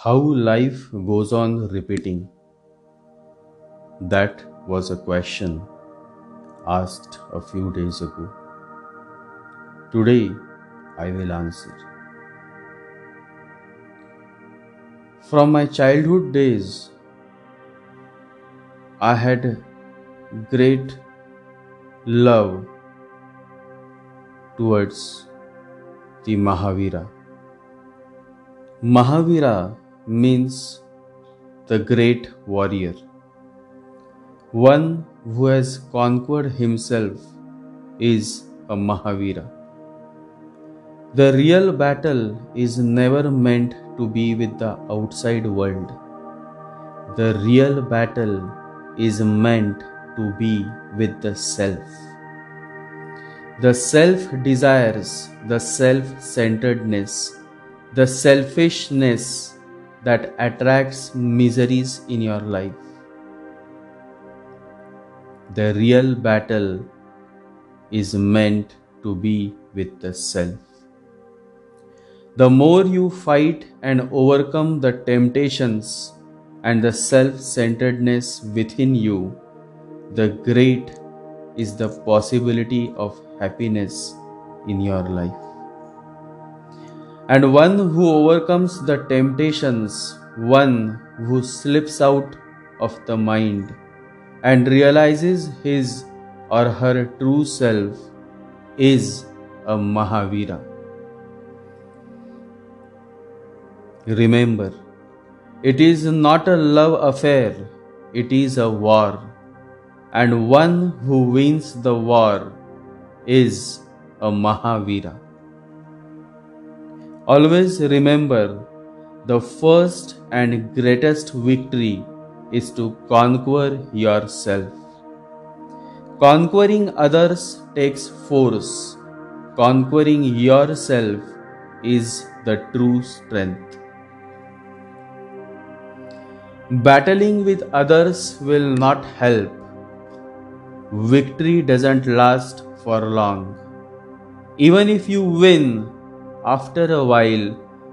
How life goes on repeating. That was a question asked a few days ago. Today I will answer. From my childhood days, I had great love towards the Mahavira. Mahavira means the great warrior, one who has conquered himself is a Mahavira. The real battle is never meant to be with the outside world. The real battle is meant to be with the self. The self desires, the self centeredness, the selfishness that attracts miseries in your life. The real battle is meant to be with the self. The more you fight and overcome the temptations and the self centeredness within you, the great is the possibility of happiness in your life. And one who overcomes the temptations, one who slips out of the mind and realizes his or her true self is a Mahavira. Remember, it is not a love affair, it is a war. And one who wins the war is a Mahavira. Always remember the first and greatest victory is to conquer yourself. Conquering others takes force. Conquering yourself is the true strength. Battling with others will not help. Victory doesn't last for long. Even if you win, after a while,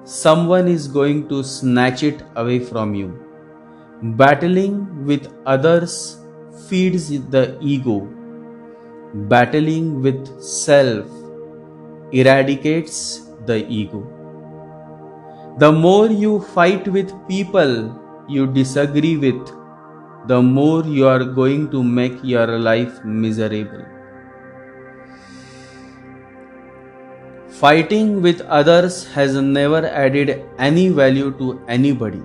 someone is going to snatch it away from you. Battling with others feeds the ego. Battling with self eradicates the ego. The more you fight with people you disagree with, the more you are going to make your life miserable. Fighting with others has never added any value to anybody.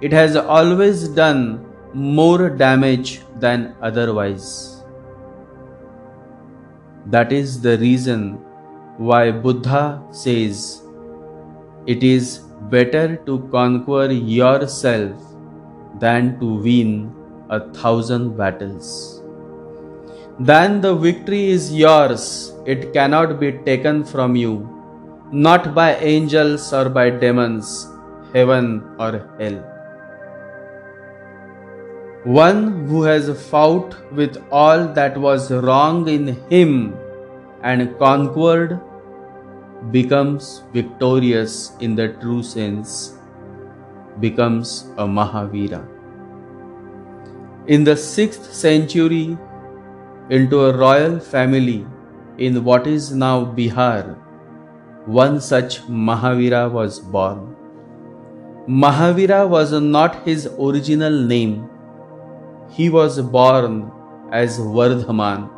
It has always done more damage than otherwise. That is the reason why Buddha says it is better to conquer yourself than to win a thousand battles. Then the victory is yours, it cannot be taken from you, not by angels or by demons, heaven or hell. One who has fought with all that was wrong in him and conquered becomes victorious in the true sense, becomes a Mahavira. In the 6th century, into a royal family in what is now Bihar, one such Mahavira was born. Mahavira was not his original name. He was born as Vardhaman.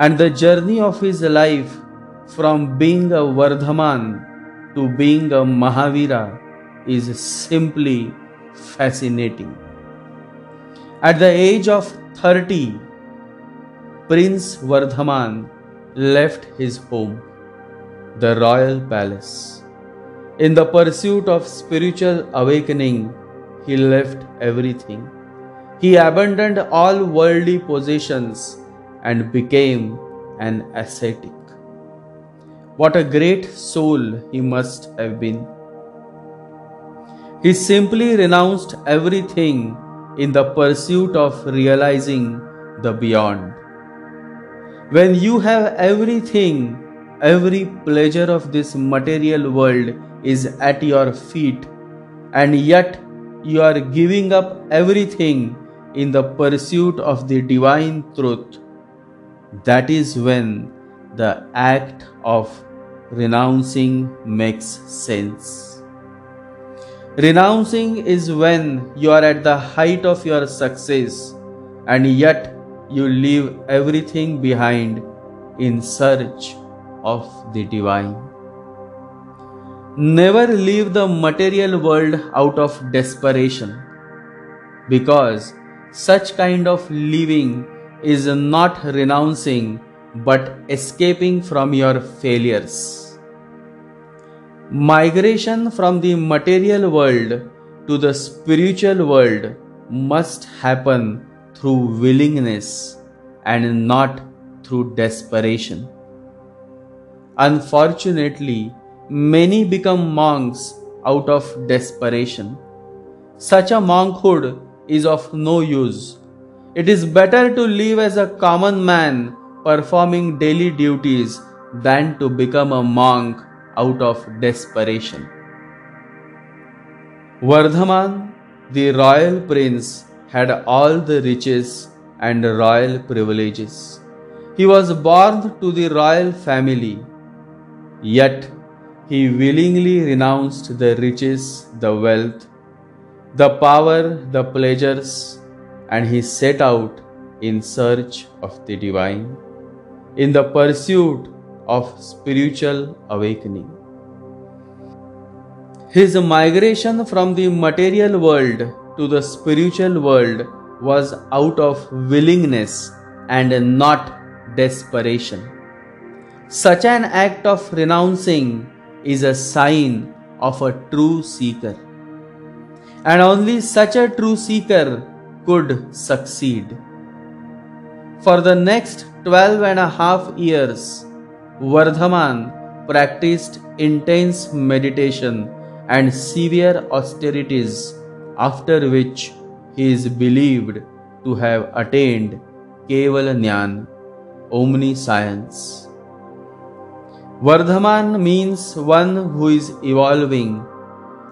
And the journey of his life from being a Vardhaman to being a Mahavira is simply fascinating. At the age of 30, Prince Vardhaman left his home, the royal palace. In the pursuit of spiritual awakening, he left everything. He abandoned all worldly possessions and became an ascetic. What a great soul he must have been. He simply renounced everything in the pursuit of realizing the beyond. When you have everything, every pleasure of this material world is at your feet, and yet you are giving up everything in the pursuit of the divine truth, that is when the act of renouncing makes sense. Renouncing is when you are at the height of your success and yet you leave everything behind in search of the divine. Never leave the material world out of desperation because such kind of living is not renouncing but escaping from your failures. Migration from the material world to the spiritual world must happen through willingness and not through desperation. Unfortunately, many become monks out of desperation. Such a monkhood is of no use. It is better to live as a common man performing daily duties than to become a monk out of desperation. Vardhaman, the royal prince, had all the riches and royal privileges. He was born to the royal family, yet he willingly renounced the riches, the wealth, the power, the pleasures, and he set out in search of the divine, in the pursuit of spiritual awakening. His migration from the material world to the spiritual world was out of willingness and not desperation. Such an act of renouncing is a sign of a true seeker and only such a true seeker could succeed. For the next twelve and a half years, Vardhaman practiced intense meditation and severe austerities, after which he is believed to have attained Keval Jnana, omniscience. Vardhaman means one who is evolving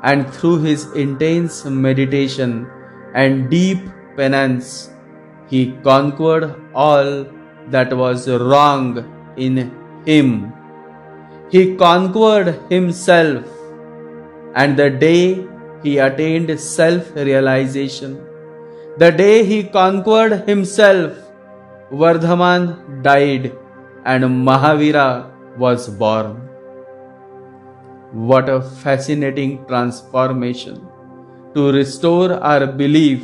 and through his intense meditation and deep penance, he conquered all that was wrong in him. He conquered himself, and the day he attained self realization, the day he conquered himself, Vardhaman died and Mahavira was born. What a fascinating transformation to restore our belief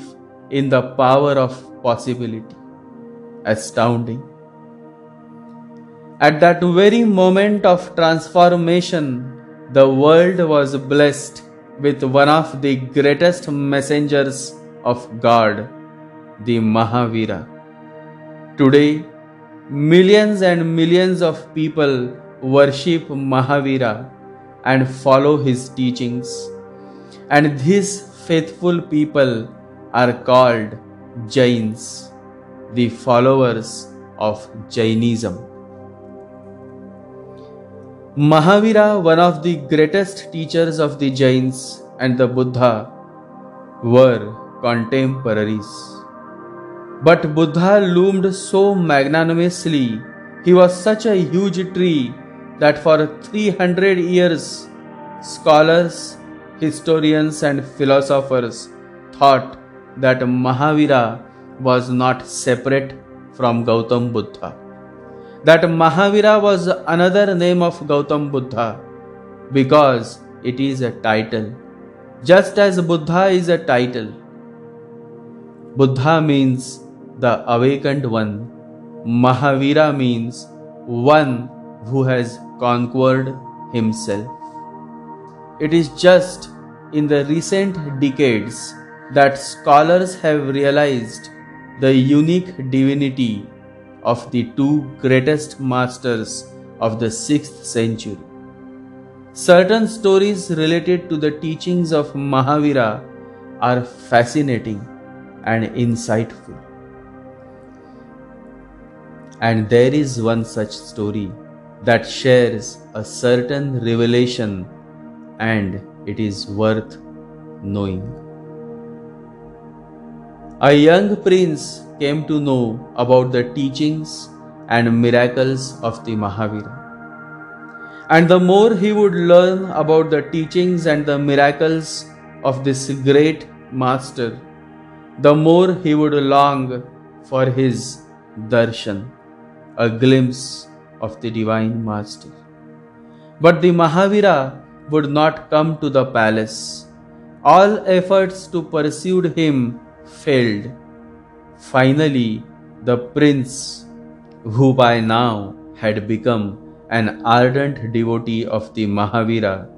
in the power of possibility. Astounding. At that very moment of transformation, the world was blessed with one of the greatest messengers of God, the Mahavira. Today, millions and millions of people worship Mahavira and follow his teachings. And these faithful people are called Jains, the followers of Jainism. Mahavira, one of the greatest teachers of the Jains and the Buddha, were contemporaries. But Buddha loomed so magnanimously, he was such a huge tree that for 300 years scholars, historians, and philosophers thought that Mahavira was not separate from Gautam Buddha. That Mahavira was another name of Gautam Buddha because it is a title, just as Buddha is a title. Buddha means the awakened one, Mahavira means one who has conquered himself. It is just in the recent decades that scholars have realized the unique divinity of the two greatest masters of the 6th century. Certain stories related to the teachings of Mahavira are fascinating and insightful. And there is one such story that shares a certain revelation and it is worth knowing. A young prince came to know about the teachings and miracles of the Mahavira. And the more he would learn about the teachings and the miracles of this great master, the more he would long for his darshan, a glimpse of the divine master. But the Mahavira would not come to the palace. All efforts to pursue him failed. Finally, the prince, who by now had become an ardent devotee of the Mahavira,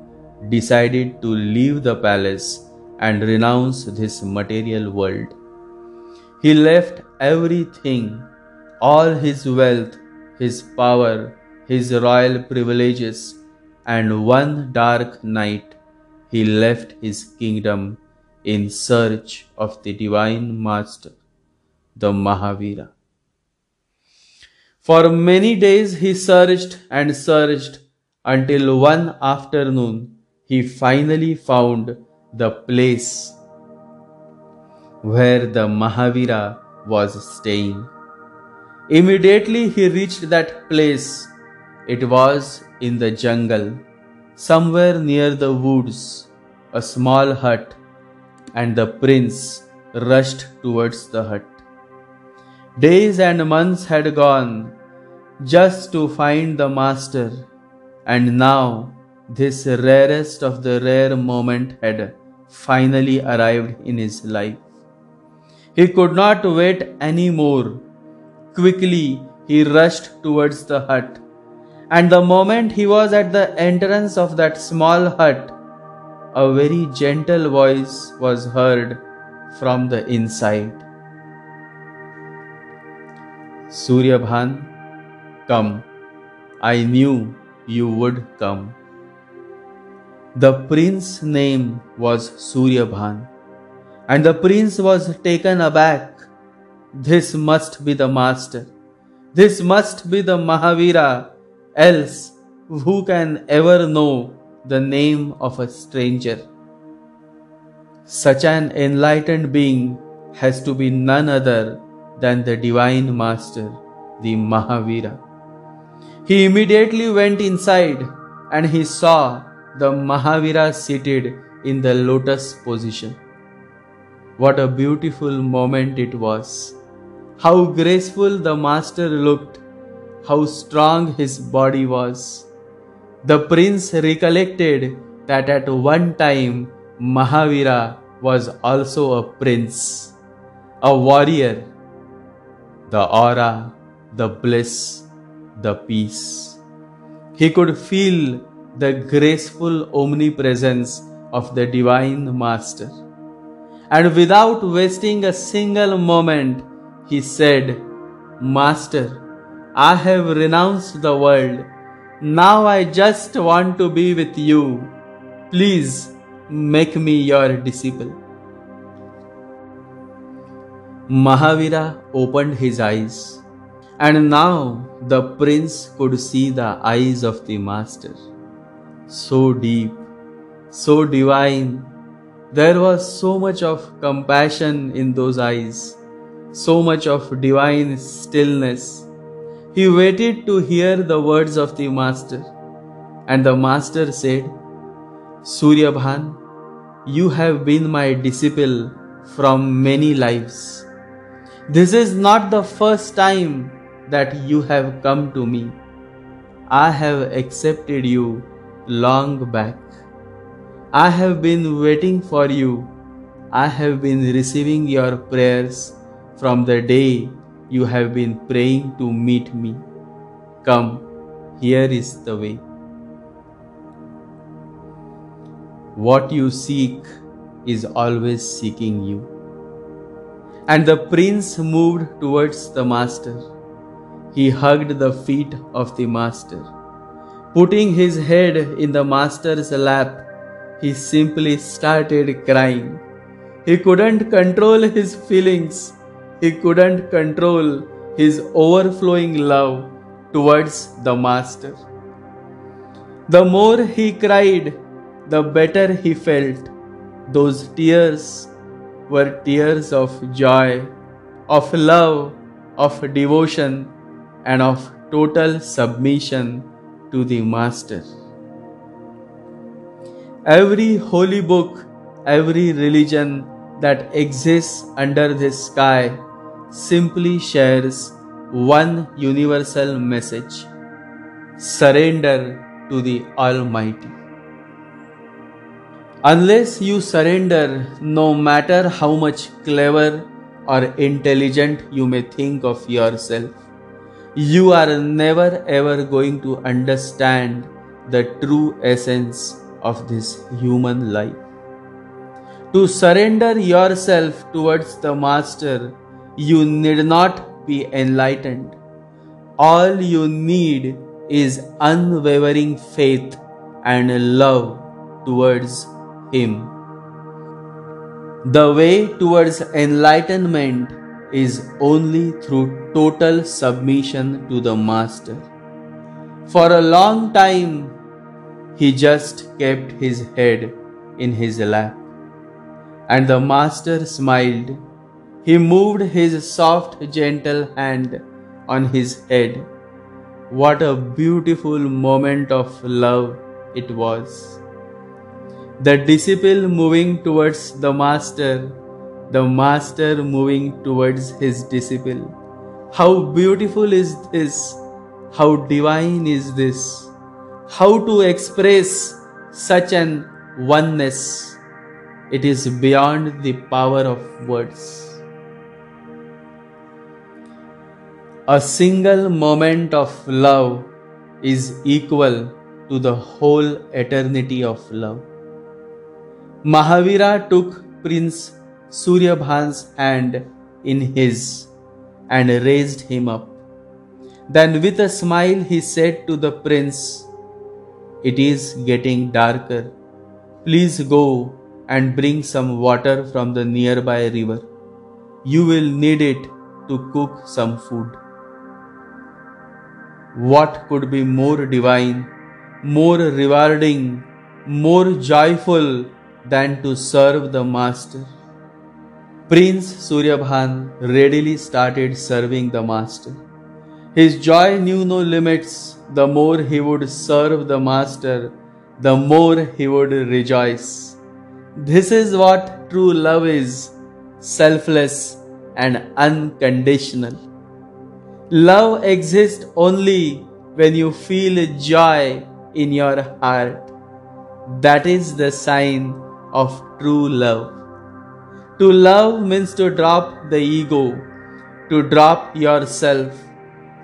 decided to leave the palace and renounce this material world. He left everything, all his wealth, his power, his royal privileges, and one dark night he left his kingdom in search of the divine master, the Mahavira. For many days he searched and searched until one afternoon he finally found the place where the Mahavira was staying. Immediately he reached that place. It was in the jungle, somewhere near the woods, a small hut, and the prince rushed towards the hut. Days and months had gone just to find the master, and now this rarest of the rare moment had finally arrived in his life. He could not wait any more. Quickly he rushed towards the hut, and the moment he was at the entrance of that small hut, a very gentle voice was heard from the inside. Suryabhan, come. I knew you would come. The prince's name was Suryabhan, and the prince was taken aback. This must be the master. This must be the Mahavira, else who can ever know the name of a stranger? Such an enlightened being has to be none other than the Divine Master, the Mahavira. He immediately went inside and he saw the Mahavira seated in the lotus position. What a beautiful moment it was! How graceful the Master looked, how strong his body was. The prince recollected that at one time Mahavira was also a prince, a warrior. The aura, the bliss, the peace. He could feel the graceful omnipresence of the Divine Master. And without wasting a single moment, he said, Master, I have renounced the world. Now I just want to be with you. Please make me your disciple. Mahavira opened his eyes, and now the prince could see the eyes of the master so deep, so divine. There was so much of compassion in those eyes, so much of divine stillness. He waited to hear the words of the Master, and the Master said, Suryabhan, you have been my disciple from many lives. This is not the first time that you have come to me. I have accepted you long back. I have been waiting for you. I have been receiving your prayers from the day you have been praying to meet me. Come, here is the way. What you seek is always seeking you. And the prince moved towards the master. He hugged the feet of the master Putting his head in the master's lap, he simply started crying. He couldn't control his feelings. He couldn't control his overflowing love towards the master. The more he cried, the better he felt. Those tears were tears of joy, of love, of devotion, and of total submission to the Master. Every holy book, every religion that exists under this sky simply shares one universal message surrender to the Almighty. Unless you surrender, no matter how much clever or intelligent you may think of yourself, you are never ever going to understand the true essence of this human life. To surrender yourself towards the Master, you need not be enlightened. All you need is unwavering faith and love towards Him. The way towards enlightenment is only through total submission to the Master. For a long time, he just kept his head in his lap. And the Master smiled. He moved his soft, gentle hand on his head. What a beautiful moment of love it was. The disciple moving towards the Master the master moving towards his disciple. How beautiful is this! How divine is this! How to express such an oneness! It is beyond the power of words. A single moment of love is equal to the whole eternity of love. Mahavira took Prince Suryabhan's hand in his and raised him up. Then, with a smile, he said to the prince, It is getting darker. Please go and bring some water from the nearby river. You will need it to cook some food. What could be more divine, more rewarding, more joyful than to serve the Master? Prince Suryabhan readily started serving the master. His joy knew no limits. The more he would serve the master, the more he would rejoice. This is what true love is selfless and unconditional. Love exists only when you feel joy in your heart. That is the sign of true love. To love means to drop the ego, to drop yourself.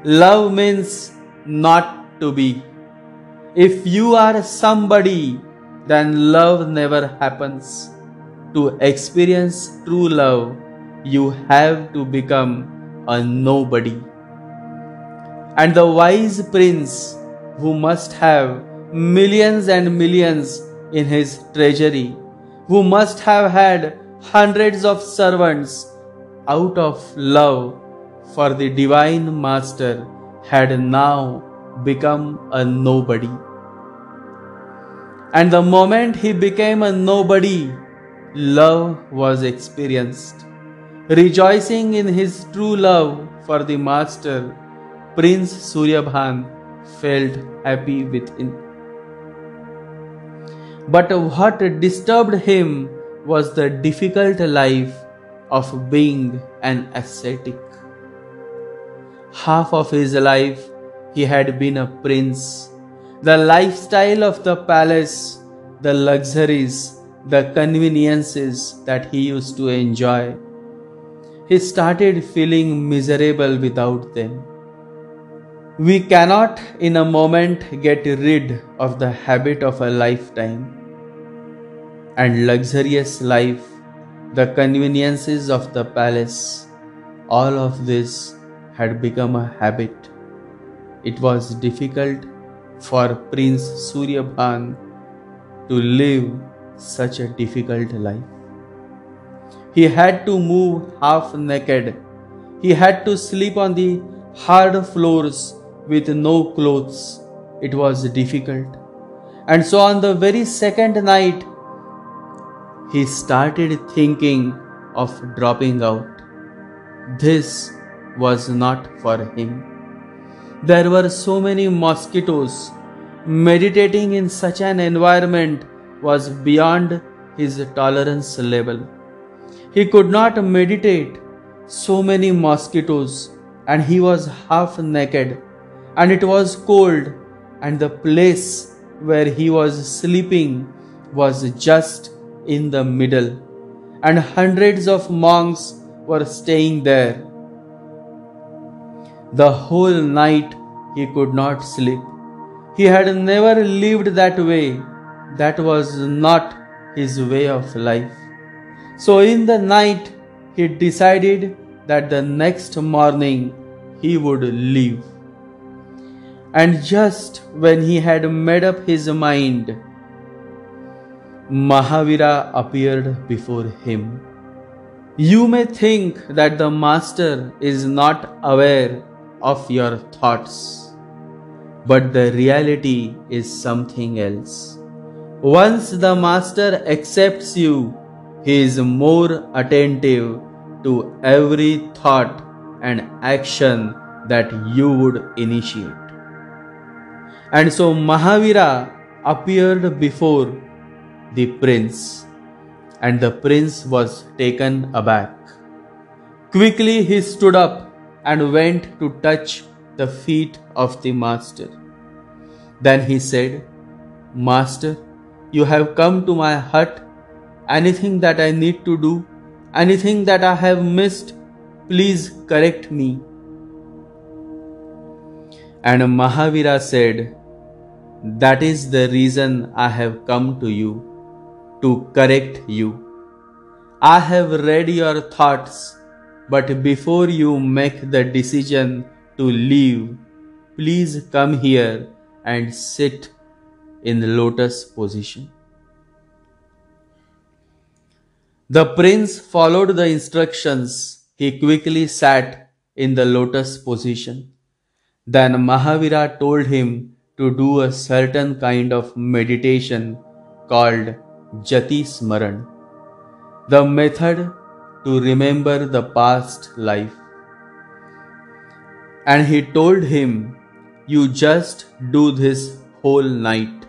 Love means not to be. If you are somebody, then love never happens. To experience true love, you have to become a nobody. And the wise prince, who must have millions and millions in his treasury, who must have had hundreds of servants out of love for the divine master had now become a nobody. And the moment he became a nobody, love was experienced. Rejoicing in his true love for the master, Prince Suryabhan felt happy within. But what disturbed him was the difficult life of being an ascetic. Half of his life he had been a prince. The lifestyle of the palace, the luxuries, the conveniences that he used to enjoy, he started feeling miserable without them. We cannot in a moment get rid of the habit of a lifetime and luxurious life, the conveniences of the palace, all of this had become a habit. It was difficult for Prince Suryabhan to live such a difficult life. He had to move half naked. He had to sleep on the hard floors with no clothes. It was difficult. And so on the very second night, he started thinking of dropping out. This was not for him. There were so many mosquitoes. Meditating in such an environment was beyond his tolerance level. He could not meditate. So many mosquitoes, and he was half naked, and it was cold, and the place where he was sleeping was just in the middle, and hundreds of monks were staying there. The whole night he could not sleep. He had never lived that way. That was not his way of life. So, in the night, he decided that the next morning he would leave. And just when he had made up his mind, Mahavira appeared before him. You may think that the Master is not aware of your thoughts, but the reality is something else. Once the Master accepts you, he is more attentive to every thought and action that you would initiate. And so Mahavira appeared before the prince, and the prince was taken aback. Quickly he stood up and went to touch the feet of the master. Then he said, Master, you have come to my hut. Anything that I need to do, anything that I have missed, please correct me. And Mahavira said, That is the reason I have come to you to correct you. I have read your thoughts, but before you make the decision to leave, please come here and sit in the lotus position. The prince followed the instructions. He quickly sat in the lotus position. Then Mahavira told him to do a certain kind of meditation called Jati Smaran, the method to remember the past life. And he told him, You just do this whole night.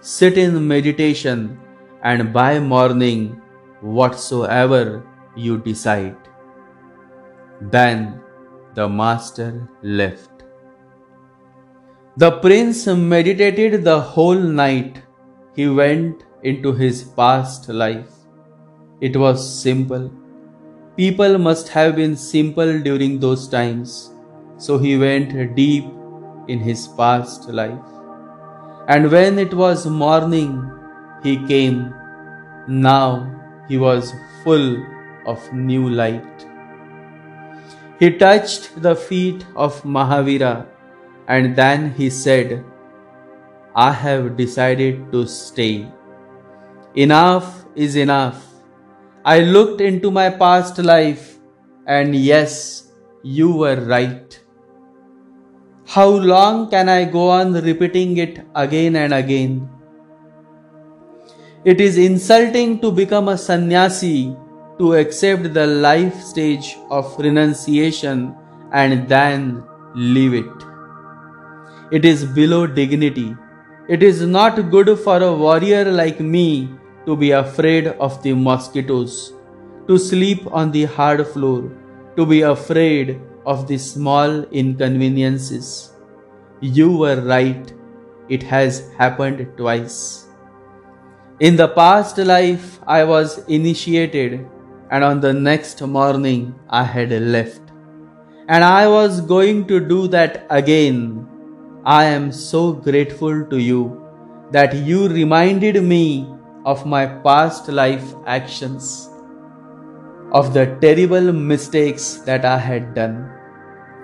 Sit in meditation, and by morning, whatsoever you decide. Then the master left. The prince meditated the whole night. He went into his past life. It was simple. People must have been simple during those times, so he went deep in his past life. And when it was morning, he came. Now he was full of new light. He touched the feet of Mahavira and then he said, I have decided to stay. Enough is enough. I looked into my past life, and yes, you were right. How long can I go on repeating it again and again? It is insulting to become a sannyasi, to accept the life stage of renunciation and then leave it. It is below dignity. It is not good for a warrior like me to be afraid of the mosquitoes, to sleep on the hard floor, to be afraid of the small inconveniences. You were right, it has happened twice. In the past life, I was initiated, and on the next morning, I had left. And I was going to do that again. I am so grateful to you that you reminded me of my past life actions, of the terrible mistakes that I had done.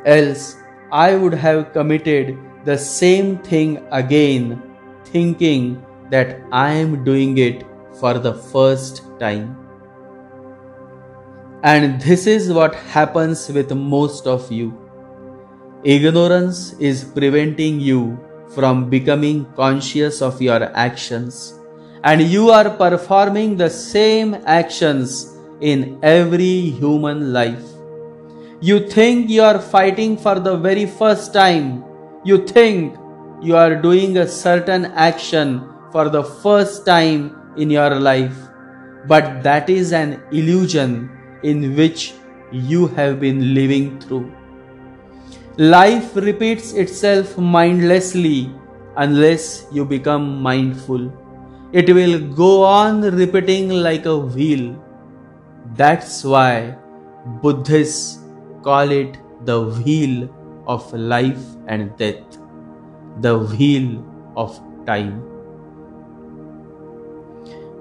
Else, I would have committed the same thing again, thinking that I am doing it for the first time. And this is what happens with most of you. Ignorance is preventing you from becoming conscious of your actions and you are performing the same actions in every human life. You think you are fighting for the very first time. You think you are doing a certain action for the first time in your life. But that is an illusion in which you have been living through. Life repeats itself mindlessly unless you become mindful. It will go on repeating like a wheel. That's why Buddhists call it the wheel of life and death, the wheel of time.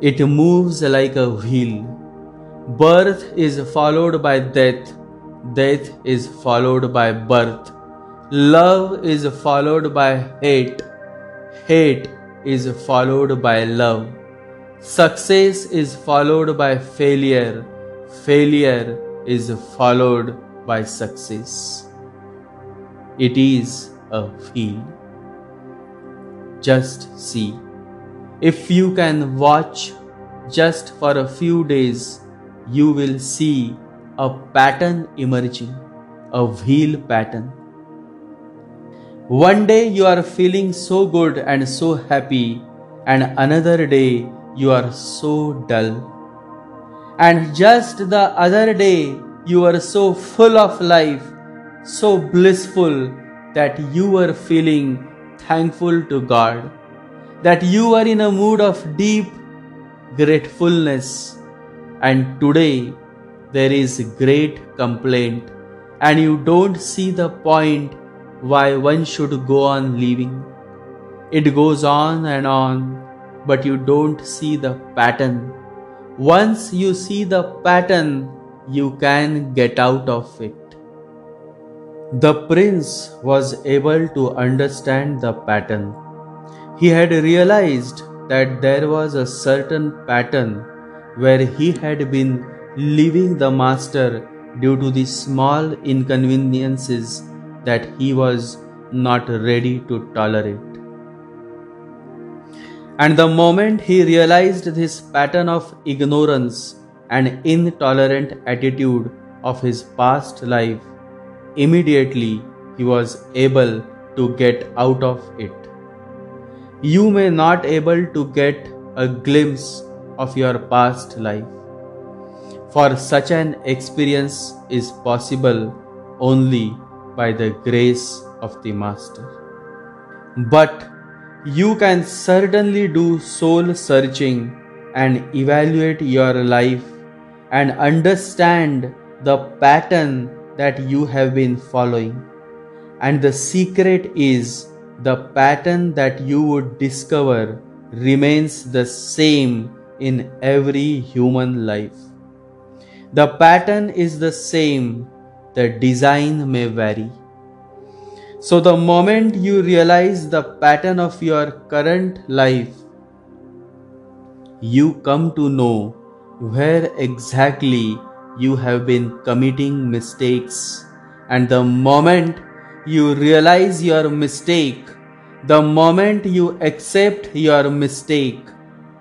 It moves like a wheel. Birth is followed by death Death is followed by birth. Love is followed by hate. Hate is followed by love. Success is followed by failure. Failure is followed by success. It is a field. Just see. If you can watch just for a few days, you will see a pattern emerging, a wheel pattern. One day you are feeling so good and so happy, and another day you are so dull. And just the other day you were so full of life, so blissful that you were feeling thankful to God, that you were in a mood of deep gratefulness. And today there is great complaint and you don't see the point why one should go on living. It goes on and on, but you don't see the pattern. Once you see the pattern, you can get out of it. The prince was able to understand the pattern. He had realized that there was a certain pattern where he had been leaving the master due to the small inconveniences that he was not ready to tolerate. And the moment he realized this pattern of ignorance and intolerant attitude of his past life, immediately he was able to get out of it. You may not able to get a glimpse of your past life for such an experience is possible only by the grace of the Master. But you can certainly do soul searching and evaluate your life and understand the pattern that you have been following. And the secret is the pattern that you would discover remains the same in every human life. The pattern is the same, the design may vary. So, the moment you realize the pattern of your current life, you come to know where exactly you have been committing mistakes. And the moment you realize your mistake, the moment you accept your mistake,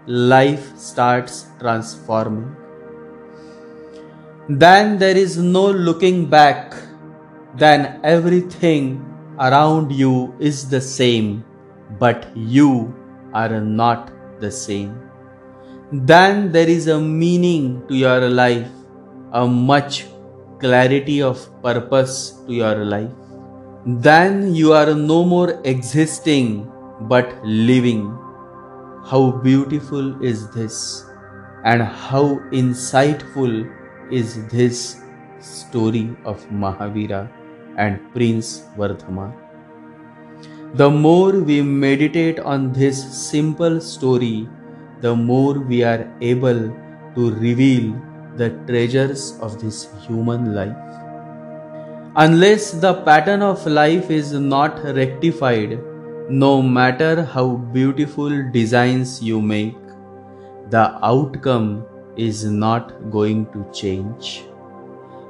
life starts transforming then there is no looking back, then everything around you is the same, but you are not the same. Then there is a meaning to your life, a much clarity of purpose to your life. Then you are no more existing but living. How beautiful is this, and how insightful is this story of Mahavira and Prince Vardhaman. The more we meditate on this simple story, the more we are able to reveal the treasures of this human life. Unless the pattern of life is not rectified, no matter how beautiful designs you make, the outcome is not going to change.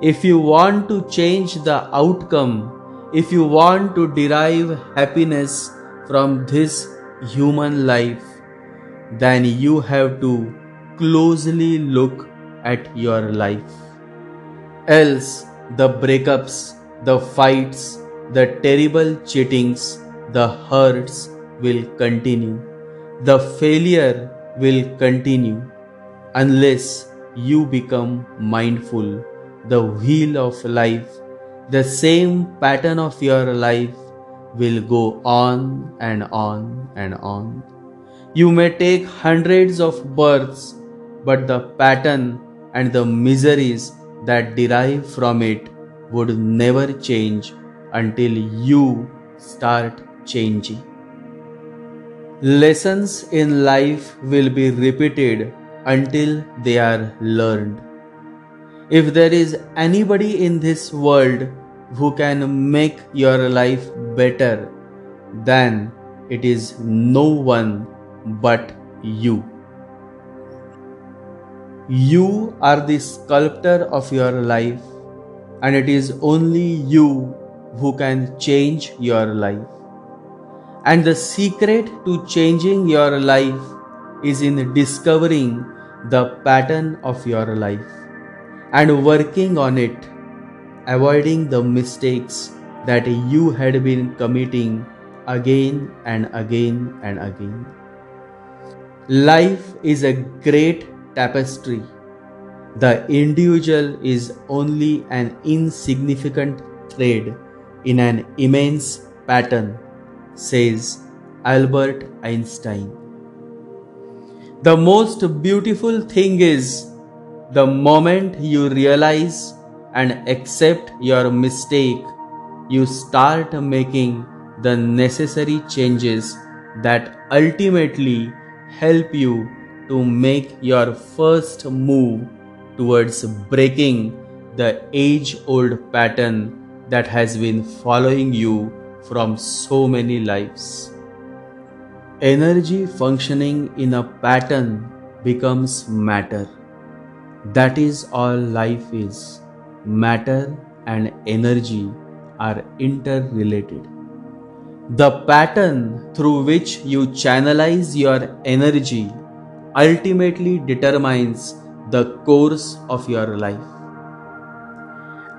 If you want to change the outcome, if you want to derive happiness from this human life, then you have to closely look at your life. Else, the breakups, the fights, the terrible cheatings, the hurts will continue. The failure will continue unless you become mindful. The wheel of life, the same pattern of your life will go on and on and on. You may take hundreds of births, but the pattern and the miseries that derive from it would never change until you start changing. Lessons in life will be repeated until they are learned. If there is anybody in this world who can make your life better, then it is no one but you. You are the sculptor of your life, and it is only you who can change your life. And the secret to changing your life is in discovering the pattern of your life and working on it, avoiding the mistakes that you had been committing again and again and again. Life is a great tapestry. The individual is only an insignificant thread in an immense pattern, says Albert Einstein. The most beautiful thing is the moment you realize and accept your mistake, you start making the necessary changes that ultimately help you to make your first move towards breaking the age old pattern that has been following you from so many lives. Energy functioning in a pattern becomes matter. That is all life is. Matter and energy are interrelated. The pattern through which you channelize your energy ultimately determines the course of your life.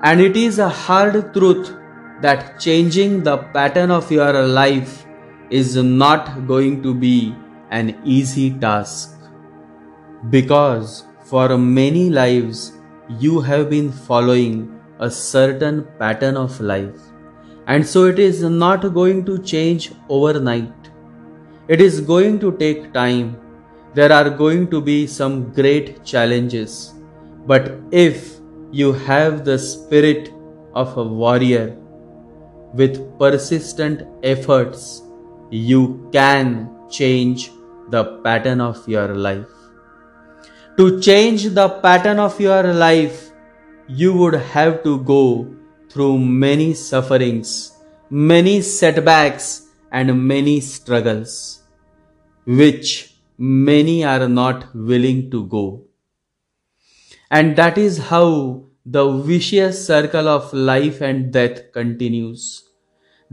And it is a hard truth that changing the pattern of your life is not going to be an easy task. Because for many lives you have been following a certain pattern of life, and so it is not going to change overnight. It is going to take time. There are going to be some great challenges. But if you have the spirit of a warrior with persistent efforts you can change the pattern of your life. To change the pattern of your life, you would have to go through many sufferings, many setbacks, and many struggles, which many are not willing to go. And that is how the vicious circle of life and death continues.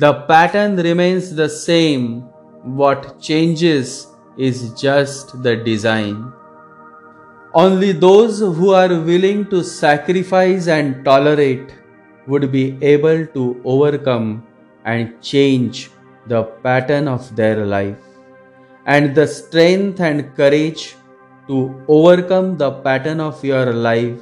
The pattern remains the same. What changes is just the design. Only those who are willing to sacrifice and tolerate would be able to overcome and change the pattern of their life. And the strength and courage to overcome the pattern of your life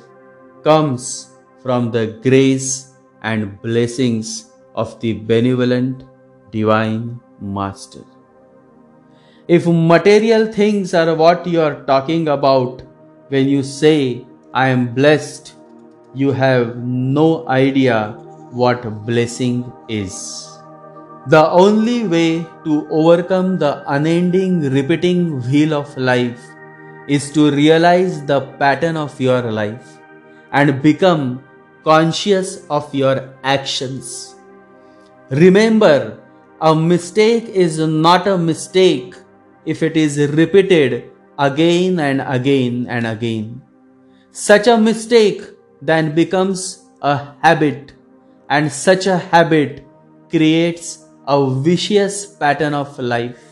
comes from the grace and blessings of the benevolent divine master. If material things are what you are talking about when you say, I am blessed, you have no idea what blessing is. The only way to overcome the unending repeating wheel of life is to realize the pattern of your life and become conscious of your actions. Remember, a mistake is not a mistake if it is repeated again and again and again. Such a mistake then becomes a habit, and such a habit creates a vicious pattern of life.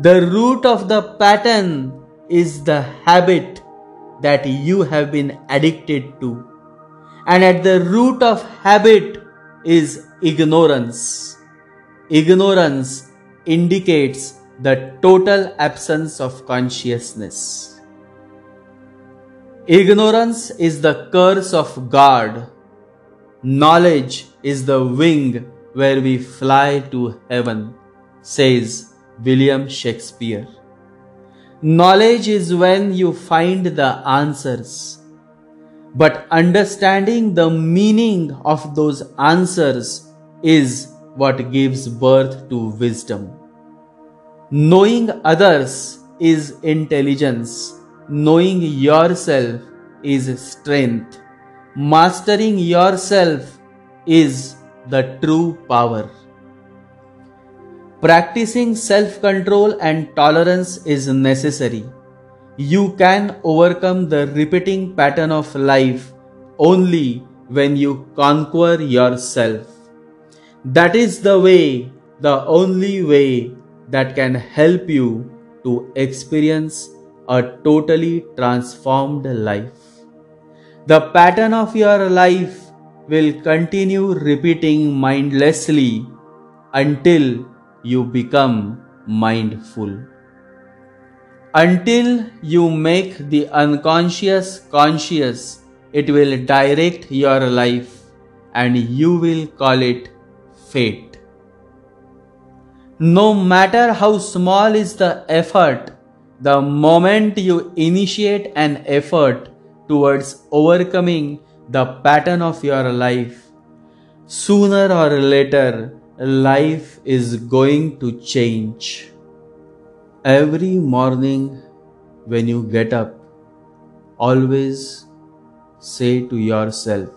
The root of the pattern is the habit that you have been addicted to. And at the root of habit is ignorance. Ignorance indicates the total absence of consciousness. Ignorance is the curse of God. Knowledge is the wing where we fly to heaven, says William Shakespeare. Knowledge is when you find the answers. But understanding the meaning of those answers is what gives birth to wisdom. Knowing others is intelligence. Knowing yourself is strength. Mastering yourself is the true power. Practicing self control and tolerance is necessary. You can overcome the repeating pattern of life only when you conquer yourself. That is the way, the only way that can help you to experience a totally transformed life. The pattern of your life will continue repeating mindlessly until you become mindful. Until you make the unconscious conscious, it will direct your life and you will call it fate. No matter how small is the effort, the moment you initiate an effort towards overcoming the pattern of your life, sooner or later life is going to change. Every morning when you get up, always say to yourself,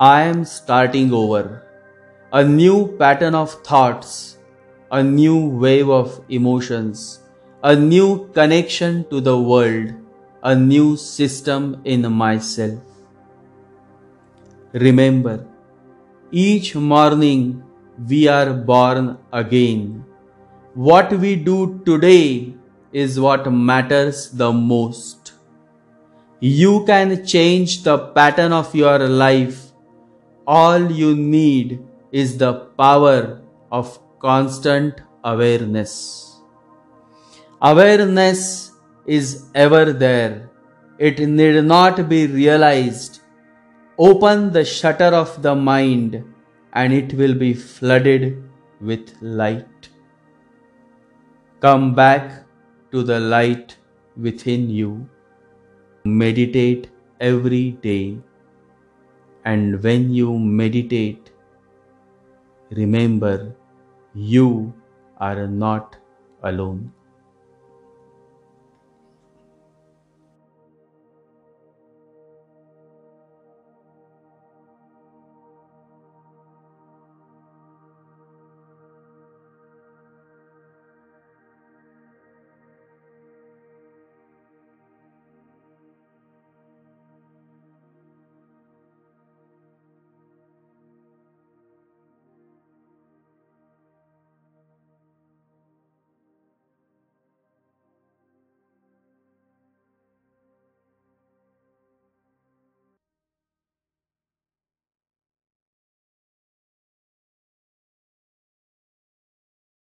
I am starting over. A new pattern of thoughts, a new wave of emotions, a new connection to the world, a new system in myself. Remember, each morning we are born again. What we do today is what matters the most. You can change the pattern of your life. All you need is the power of constant awareness. Awareness is ever there. It need not be realized Open the shutter of the mind and it will be flooded with light. Come back to the light within you. Meditate every day. And when you meditate, remember you are not alone.